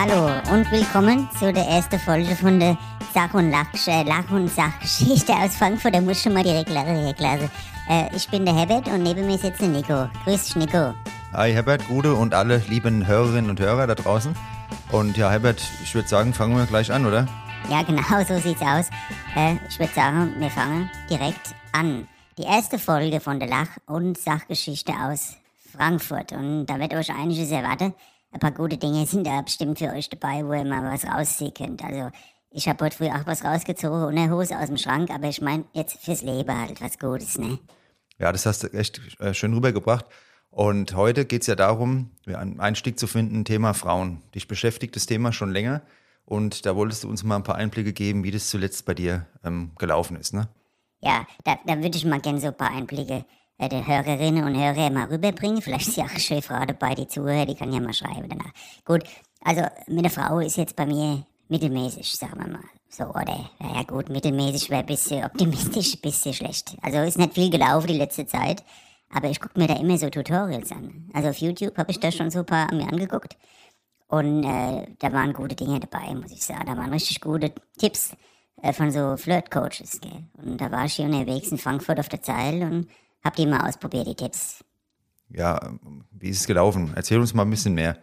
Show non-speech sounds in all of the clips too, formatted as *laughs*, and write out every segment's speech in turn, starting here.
Hallo und willkommen zu der ersten Folge von der Sach- und Lach, äh, Lach und Sachgeschichte aus Frankfurt. Da muss schon mal direkt lachen, Herr Klase. Äh, ich bin der Herbert und neben mir sitzt der Nico. Grüß dich, Nico. Hi Herbert, Gude und alle lieben Hörerinnen und Hörer da draußen. Und ja, Herbert, ich würde sagen, fangen wir gleich an, oder? Ja, genau, *laughs* so sieht's aus. Äh, ich würde sagen, wir fangen direkt an. Die erste Folge von der Lach- und Sachgeschichte aus Frankfurt. Und da wird euch einiges erwarten. Ein paar gute Dinge sind da bestimmt für euch dabei, wo ihr mal was rausziehen könnt. Also, ich habe heute früh auch was rausgezogen und eine Hose aus dem Schrank, aber ich meine jetzt fürs Leben halt was Gutes, ne? Ja, das hast du echt äh, schön rübergebracht. Und heute geht es ja darum, einen Einstieg zu finden, Thema Frauen. Dich beschäftigt das Thema schon länger und da wolltest du uns mal ein paar Einblicke geben, wie das zuletzt bei dir ähm, gelaufen ist, ne? Ja, da, da würde ich mal gerne so ein paar Einblicke der Hörerinnen und Hörer mal rüberbringen. Vielleicht ist ja auch eine schöne Frau dabei, die zuhört, die kann ja mal schreiben danach. Gut, also mit einer Frau ist jetzt bei mir mittelmäßig, sagen wir mal. So, oder, ja gut, mittelmäßig wäre ein bisschen optimistisch, ein bisschen schlecht. Also ist nicht viel gelaufen die letzte Zeit, aber ich gucke mir da immer so Tutorials an. Also auf YouTube habe ich da schon so ein paar mir angeguckt. Und äh, da waren gute Dinge dabei, muss ich sagen. Da waren richtig gute Tipps äh, von so Flirt-Coaches. Und da war ich hier unterwegs in Frankfurt auf der Zeil und hab die mal ausprobiert, die Tipps. Ja, wie ist es gelaufen? Erzähl uns mal ein bisschen mehr.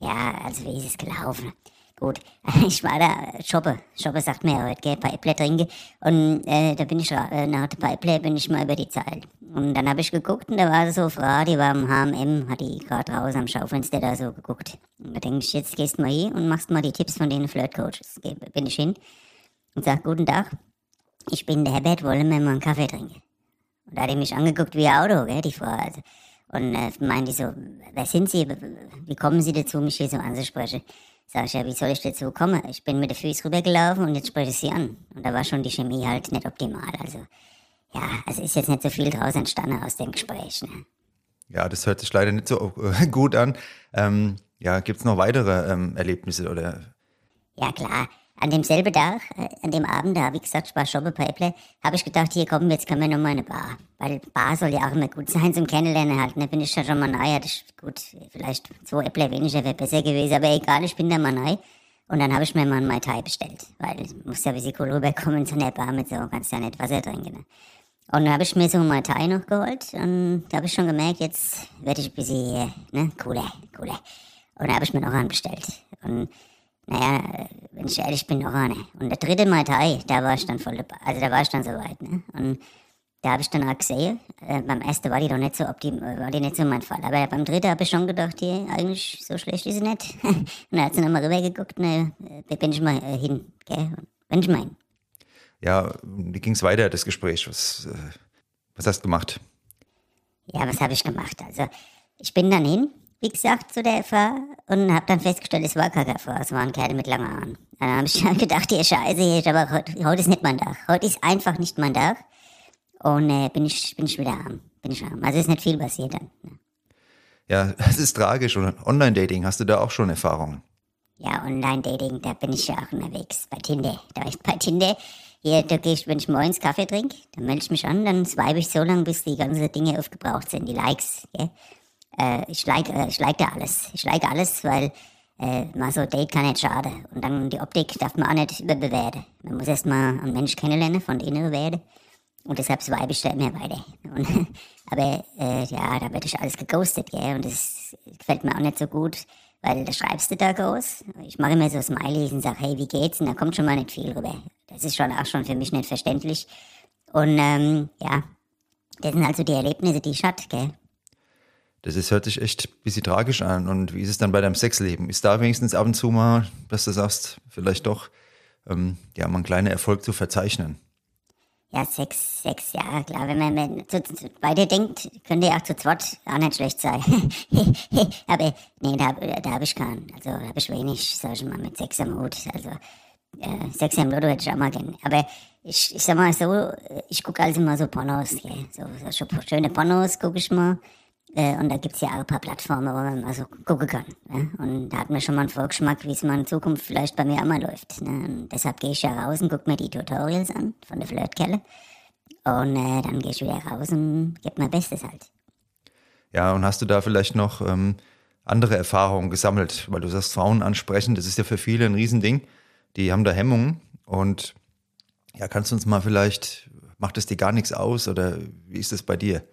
Ja, also wie ist es gelaufen? Gut, *laughs* ich war da shoppe. Shoppe sagt mir heute, gell, bei Apple trinke. Und äh, da bin ich, äh, nach der Pipeline bin ich mal über die Zeit. Und dann habe ich geguckt und da war so eine Frau, die war im H&M, hat die gerade raus am Schaufenster da so geguckt. Und da denke ich, jetzt gehst du mal hin und machst mal die Tipps von den Flirt-Coaches. Bin ich hin und sag, guten Tag, ich bin der Herbert, wollen wir mal einen Kaffee trinken? Und da hat die mich angeguckt wie ein Auto, gell, die Frau. Also. Und äh, meinte so, wer sind Sie? Wie kommen Sie dazu, mich hier so anzusprechen? Sag ich, ja, wie soll ich dazu kommen? Ich bin mit den Füßen rübergelaufen und jetzt spreche ich Sie an. Und da war schon die Chemie halt nicht optimal. Also, ja, also ist jetzt nicht so viel draus entstanden aus dem Gespräch. Ne? Ja, das hört sich leider nicht so äh, gut an. Ähm, ja, gibt's noch weitere ähm, Erlebnisse oder? Ja, klar. An demselben Tag, äh, an dem Abend, da, wie gesagt, ich war shoppen bei Apple, habe ich gedacht, hier komm, jetzt können wir nochmal eine Bar. Weil Bar soll ja auch immer gut sein zum Kennenlernen halt. Da ne? bin ich da schon mal nahe. Das ist gut, vielleicht zwei Apple weniger wäre besser gewesen, aber egal, ich bin da mal nahe. Und dann habe ich mir mal ein Mai Tai bestellt, weil ich muss ja wie cool rüberkommen zu einer Bar mit so, kannst ja nicht Wasser trinken. Ne? Und dann habe ich mir so ein Mai Tai noch geholt und da habe ich schon gemerkt, jetzt werde ich ein bisschen, ne, cooler, cooler. Und da habe ich mir noch einen bestellt. Und naja, wenn ich ehrlich bin, noch eine. Und der dritte Mai Tai, da war ich dann voll dabei. Also da war ich dann soweit, ne? Und da habe ich dann auch gesehen, äh, beim ersten war die doch nicht so optim war die nicht so mein Fall. Aber beim dritten habe ich schon gedacht, hier, eigentlich so schlecht ist sie nicht. *laughs* und dann hat sie nochmal rübergeguckt, ne, da bin ich mal äh, hin, gell? Wenn ich mein. Ja, wie ging es weiter, das Gespräch? Was, äh, was hast du gemacht? Ja, was habe ich gemacht? Also, ich bin dann hin wie gesagt, zu der Frau und habe dann festgestellt, es war keine Frau, es waren Kerle mit langen Haaren. *laughs* Dann habe ich schon gedacht, ihr Scheiße, hier, aber heute, heute ist nicht mein Tag. Heute ist einfach nicht mein Tag. Und äh, bin, ich, bin ich wieder arm. Bin ich arm. Also ist nicht viel passiert dann. Ne? Ja, *laughs* das ist tragisch. Und Online-Dating, hast du da auch schon Erfahrungen? Ja, Online-Dating, da bin ich ja auch unterwegs. Bei Tinder. Da ich bei Tinder. Hier, da gehe ich, wenn ich morgens Kaffee trinke, dann melde ich mich an, dann swipe ich so lange, bis die ganzen Dinge aufgebraucht sind, die Likes. Gell? Äh, ich like, äh, ich like da alles. Ich like alles, weil äh, mal so ein Date kann nicht schaden. Und dann die Optik darf man auch nicht überbewerten. Man muss erst mal einen Mensch kennenlernen, von innen werden. Und deshalb swipe ich da immer weiter. Und, *laughs* aber äh, ja, da wird ich alles geghostet, gell? Und das gefällt mir auch nicht so gut, weil da schreibst du da groß. Ich mache immer so Smileys und sage, hey, wie geht's? Und da kommt schon mal nicht viel rüber. Das ist schon auch schon für mich nicht verständlich. Und ähm, ja, das sind also die Erlebnisse, die ich hatte, gell? Das ist, hört sich echt ein bisschen tragisch an. Und wie ist es dann bei deinem Sexleben? Ist da wenigstens ab und zu mal, dass du sagst, vielleicht doch, ähm, ja, mal einen kleinen Erfolg zu verzeichnen? Ja, Sex, Sex, ja, klar. Wenn man, wenn zu, zu, beide denkt, könnte ja auch zu zweit auch nicht schlecht sein. *laughs* Aber nee, da, da habe ich keinen. Also habe ich wenig, sag ich mal, mit Sex am Hut. Also äh, Sex am Lotto hätte ich auch mal gerne. Aber ich, ich sag mal so, ich gucke also immer so Pornos, gell? So, so schöne Pornos gucke ich mal. Äh, und da gibt es ja auch ein paar Plattformen, wo man mal so gucken kann. Ne? Und da hat man schon mal einen Vorgeschmack, wie es mal in Zukunft vielleicht bei mir auch mal läuft. Ne? Deshalb gehe ich ja raus und gucke mir die Tutorials an von der Flirtkelle. Und äh, dann gehe ich wieder raus und gebe mein Bestes halt. Ja, und hast du da vielleicht noch ähm, andere Erfahrungen gesammelt? Weil du sagst, Frauen ansprechen, das ist ja für viele ein Riesending. Die haben da Hemmungen. Und ja, kannst du uns mal vielleicht, macht es dir gar nichts aus oder wie ist es bei dir?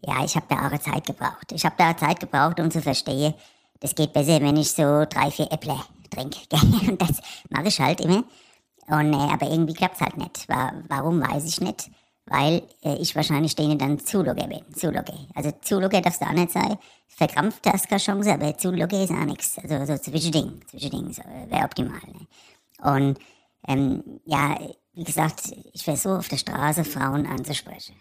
Ja, ich habe da auch Zeit gebraucht. Ich habe da Zeit gebraucht, um zu verstehen, das geht besser, wenn ich so drei, vier Äpfel trinke. *laughs* Und das mache ich halt immer. Und, äh, aber irgendwie klappt es halt nicht. Warum, weiß ich nicht. Weil äh, ich wahrscheinlich denen dann zu locker bin. Zu locker. Also zu locker darfst du auch nicht sein. Verkrampft hast du keine Chance, aber zu locker ist auch nichts. Also so Zwischending. Zwischending so, wäre optimal. Ne? Und ähm, ja, wie gesagt, ich versuche auf der Straße Frauen anzusprechen.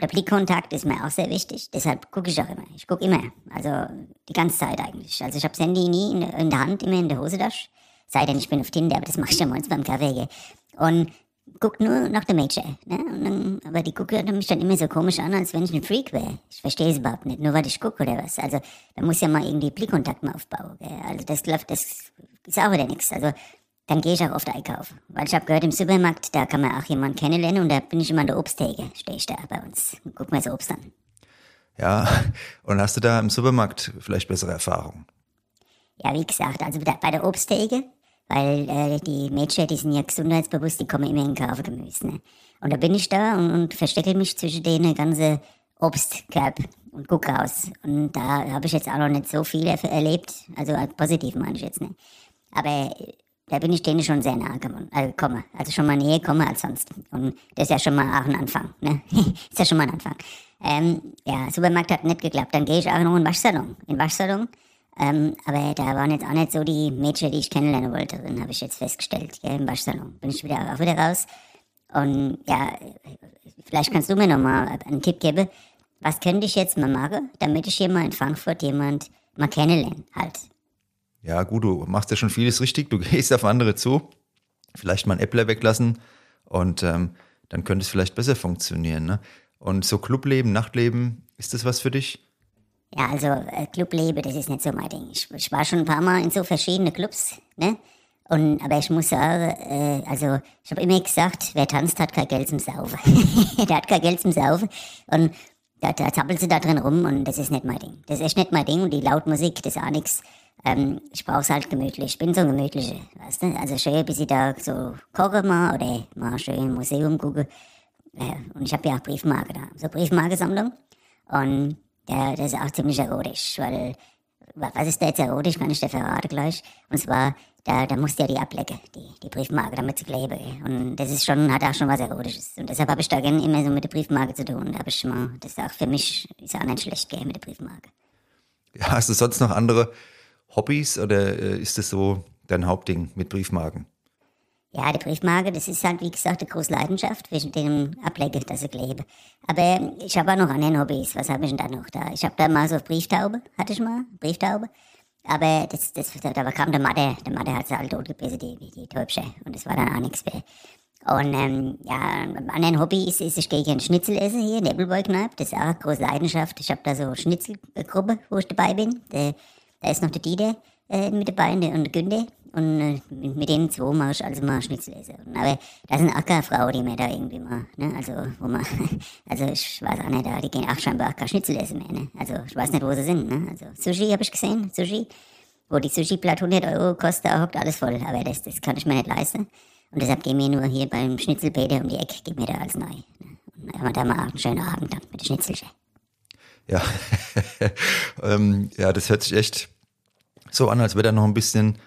Der Blickkontakt ist mir auch sehr wichtig. Deshalb gucke ich auch immer. Ich gucke immer. Also die ganze Zeit eigentlich. Also ich habe das Handy nie in, in, der Hand, immer in der Hosentasche. Sei denn, ich bin auf Tinder, aber das mache ich ja morgens beim Kaffee. Und guck nur nach der Mädchen. Ne? Dann, aber die guckt mich dann immer so komisch an, als wenn ich ein Freak wäre. Ich verstehe es überhaupt nicht, nur weil ich gucke oder was. Also da muss ja mal irgendwie Blickkontakt mal aufbauen. Gell? Also das läuft, das ist auch wieder nichts. Also dann gehe ich auch oft einkaufen. Weil ich habe gehört, im Supermarkt, da kann man auch jemanden kennenlernen und da bin ich immer an der Obsttheke, stehe ich da bei uns und guck mir das Obst an. Ja, *laughs* und hast du da im Supermarkt vielleicht bessere Erfahrungen? Ja, wie gesagt, also bei der Obsttheke, weil äh, die Mädchen, die sind ja gesundheitsbewusst, die kommen immer in Kaufen Gemüse. Ne? Und da bin ich da und, und verstecke mich zwischen denen ganze Obstkorb und gucke raus. Und da habe ich jetzt auch noch nicht so viel erlebt, also positiv meine ich jetzt nicht. Aber da bin ich denen schon sehr nahe gekommen, also, komme, also schon mal näher komme als sonst. Und das ist ja schon mal auch ein Anfang, ne? *laughs* ist ja schon mal ein Anfang. Ähm, ja, Supermarkt hat nicht geklappt. Dann gehe ich auch noch in Waschsalon. In Waschsalon. Ähm, aber da waren jetzt auch nicht so die Mädchen, die ich kennenlernen wollte. Dann habe ich jetzt festgestellt, ja, im Waschsalon. Bin ich wieder, auch wieder raus. Und ja, vielleicht kannst du mir noch mal einen Tipp geben. Was könnte ich jetzt mal machen, damit ich hier mal in Frankfurt jemand mal kennenlerne, halt. Ja, gut, du machst ja schon vieles richtig. Du *laughs* gehst auf andere zu, vielleicht mal ein Äppler weglassen und ähm, dann könnte es vielleicht besser funktionieren. Ne? Und so Clubleben, Nachtleben, ist das was für dich? Ja, also äh, Clubleben, das ist nicht so mein Ding. Ich, ich, war schon ein paar Mal in so verschiedene Clubs, ne? Und, aber ich muss sagen, äh, also ich habe immer gesagt, wer tanzt, hat kein Geld zum Saufen. *laughs* der hat kein Geld zum Saufen. Und da, da zappeln sie da drin rum und das ist nicht mein Ding. Das ist echt nicht mein Ding und die Lautmusik, das ist auch nichts. Ähm, ich es halt gemütlich. Ich bin so ein gemütlicher, weißt du? Also schön, bis ich da so koche mal oder mal schön im Museum gucke. Äh, und ich habe ja auch Briefmarke da, so Briefmarkensammlung. Und ja, das ist auch ziemlich erotisch, weil, was ist da jetzt erotisch, kann ich dir verraten gleich. Und zwar, da, da musst du ja die ablecken, die, die Briefmarke, damit sie kleben. Und das ist schon, hat auch schon was Erotisches. Und deshalb habe ich da gerne immer so mit der Briefmarke zu tun. Da habe ich mal, das ist auch für mich, ist auch nicht schlecht, gell, mit der Briefmarke. Ja, hast du sonst noch andere Hobbys oder äh, ist das so dein Hauptding mit Briefmarken? Ja, die Briefmarke, das ist halt, wie gesagt, eine große Leidenschaft, zwischen dem Ablege, dass ich lebe. Aber ich habe auch noch andere Hobbys. Was habe ich denn da noch da? Ich habe da mal so Brieftaube, hatte ich mal, Brieftaube. Aber das, das, da kam der Mathe, der Mathe hat sie halt totgebissen, die, die, die Täubsche. Und das war dann auch nichts mehr. Und ähm, ja, ein anderes Hobby ist, ist, ich gehe gerne Schnitzel essen hier Appleboy-Kneipe. Das ist auch eine große Leidenschaft. Ich habe da so eine Schnitzelgruppe, wo ich dabei bin. Der, da ist noch der Dieter äh, mit dabei und der, und Günther. Und äh, mit denen zwei mache ich also mal Schnitzel essen. Aber da sind auch keine Frau, die mir da irgendwie mal, ne, also, wo man, *laughs* also ich weiß auch nicht, da, die gehen auch scheinbar auch kein Schnitzel essen mehr, ne. Also ich weiß nicht, wo sie sind, ne. Also Sushi habe ich gesehen, Sushi. Wo die Sushi-Platte 100 Euro kostet, da hockt alles voll. Aber das, das kann ich mir nicht leisten. Und deshalb gehen wir nur hier beim Schnitzelpeter um die Ecke, gib mir da alles neu. Ne? Und dann haben wir da mal einen schönen Abend dann mit der Schnitzelchen. Ja, *laughs* ähm, ja, das hört sich echt so an, als wäre da noch ein bisschen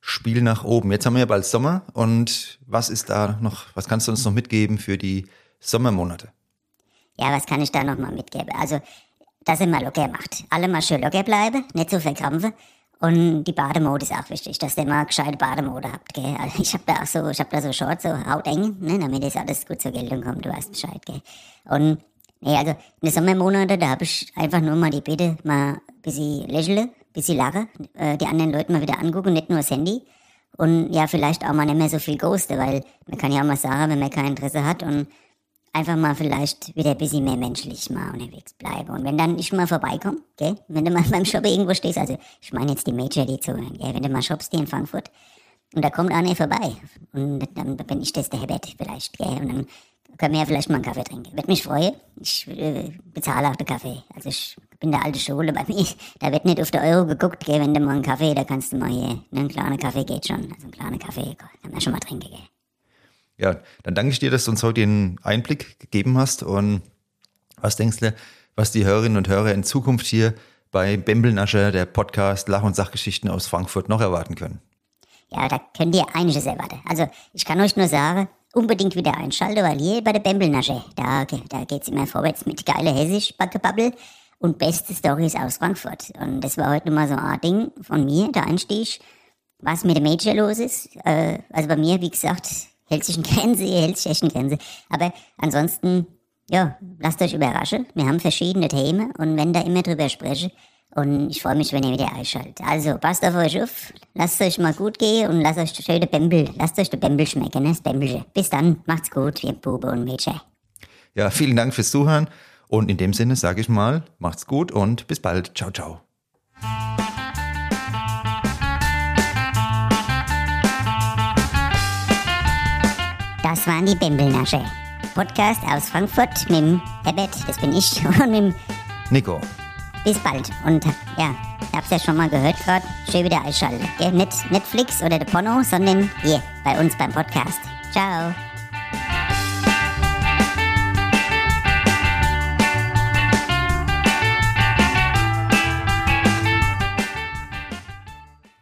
Spiel nach oben. Jetzt haben wir ja bald Sommer und was ist da noch, was kannst du uns noch mitgeben für die Sommermonate? Ja, was kann ich da noch mal mitgeben? Also, dass ihr mal locker macht. Alle mal schön locker bleiben, nicht so verkrampfen. Und die Bademode ist auch wichtig, dass ihr mal gescheite Bademode habt, gell? Also ich hab da auch so, ich hab da so Shorts, so hauteng, ne, damit das alles gut zur Geltung kommt, du weißt Bescheid, gell? Und Nee, also in den Sommermonaten, da habe ich einfach nur mal die Bitte, mal ein bisschen lächeln, ein bisschen lachen, äh, die anderen Leute mal wieder angucken, nicht nur das Handy. Und ja, vielleicht auch mal nicht mehr so viel ghosten, weil man kann ja auch mal sagen, wenn man kein Interesse hat und einfach mal vielleicht wieder ein bisschen mehr menschlich mal unterwegs bleiben. Und wenn dann ich mal vorbeikomme, gell, wenn du mal *laughs* beim Shoppen irgendwo stehst, also ich meine jetzt die Major, die zuhören, gell, wenn du mal shoppst hier in Frankfurt und da kommt einer vorbei und dann bin ich das der Herbert vielleicht, gell, und dann können wir ja vielleicht mal einen Kaffee trinken. Würde mich freuen. Ich äh, bezahle auch den Kaffee. Also ich bin der alte Schule bei mir. Da wird nicht auf den Euro geguckt, gell, wenn du mal einen Kaffee, da kannst du mal hier, ne, ein kleiner Kaffee geht schon. Also ein kleiner Kaffee kann man schon mal trinken, gell. Ja, dann danke ich dir, dass du uns heute den Einblick gegeben hast. Und was denkst du, was die Hörerinnen und Hörer in Zukunft hier bei Bembelnascher, der Podcast Lach- und Sachgeschichten aus Frankfurt, noch erwarten können? Ja, da könnt ihr einiges erwarten. Also, ich kann euch nur sagen, unbedingt wieder einschalten, weil hier bei der Bembelnasche, da, da geht's immer vorwärts mit geile Hessisch, Backebabbel und beste Stories aus Frankfurt. Und das war heute mal so ein Ding von mir, der Einstieg, was mit dem Mädchen los ist. Äh, also bei mir, wie gesagt, hält sich in Grenze, hält sich echt in Grenze. Aber ansonsten, ja, lasst euch überraschen. Wir haben verschiedene Themen und wenn da immer drüber spreche, und ich freue mich, wenn ihr wieder einschaltet. Also, passt auf euch auf, lasst euch mal gut gehen und lasst euch schön den Bembel, lasst euch den Bembel schmecken, ne, das Bembelche. Bis dann, macht's gut, ihr Bube und Mädchen. Ja, vielen Dank fürs Zuhören und in dem Sinne sage ich mal, macht's gut und bis bald. Ciao, ciao. Das waren die Bembelnasche. Podcast aus Frankfurt mit dem Herbert, das bin ich, *laughs* und mit dem Nico. Bis bald. Und ja, ich hab's ja schon mal gehört gerade, schön wieder einschalten. Nicht Netflix oder der Porno, sondern hier bei uns beim Podcast. Ciao.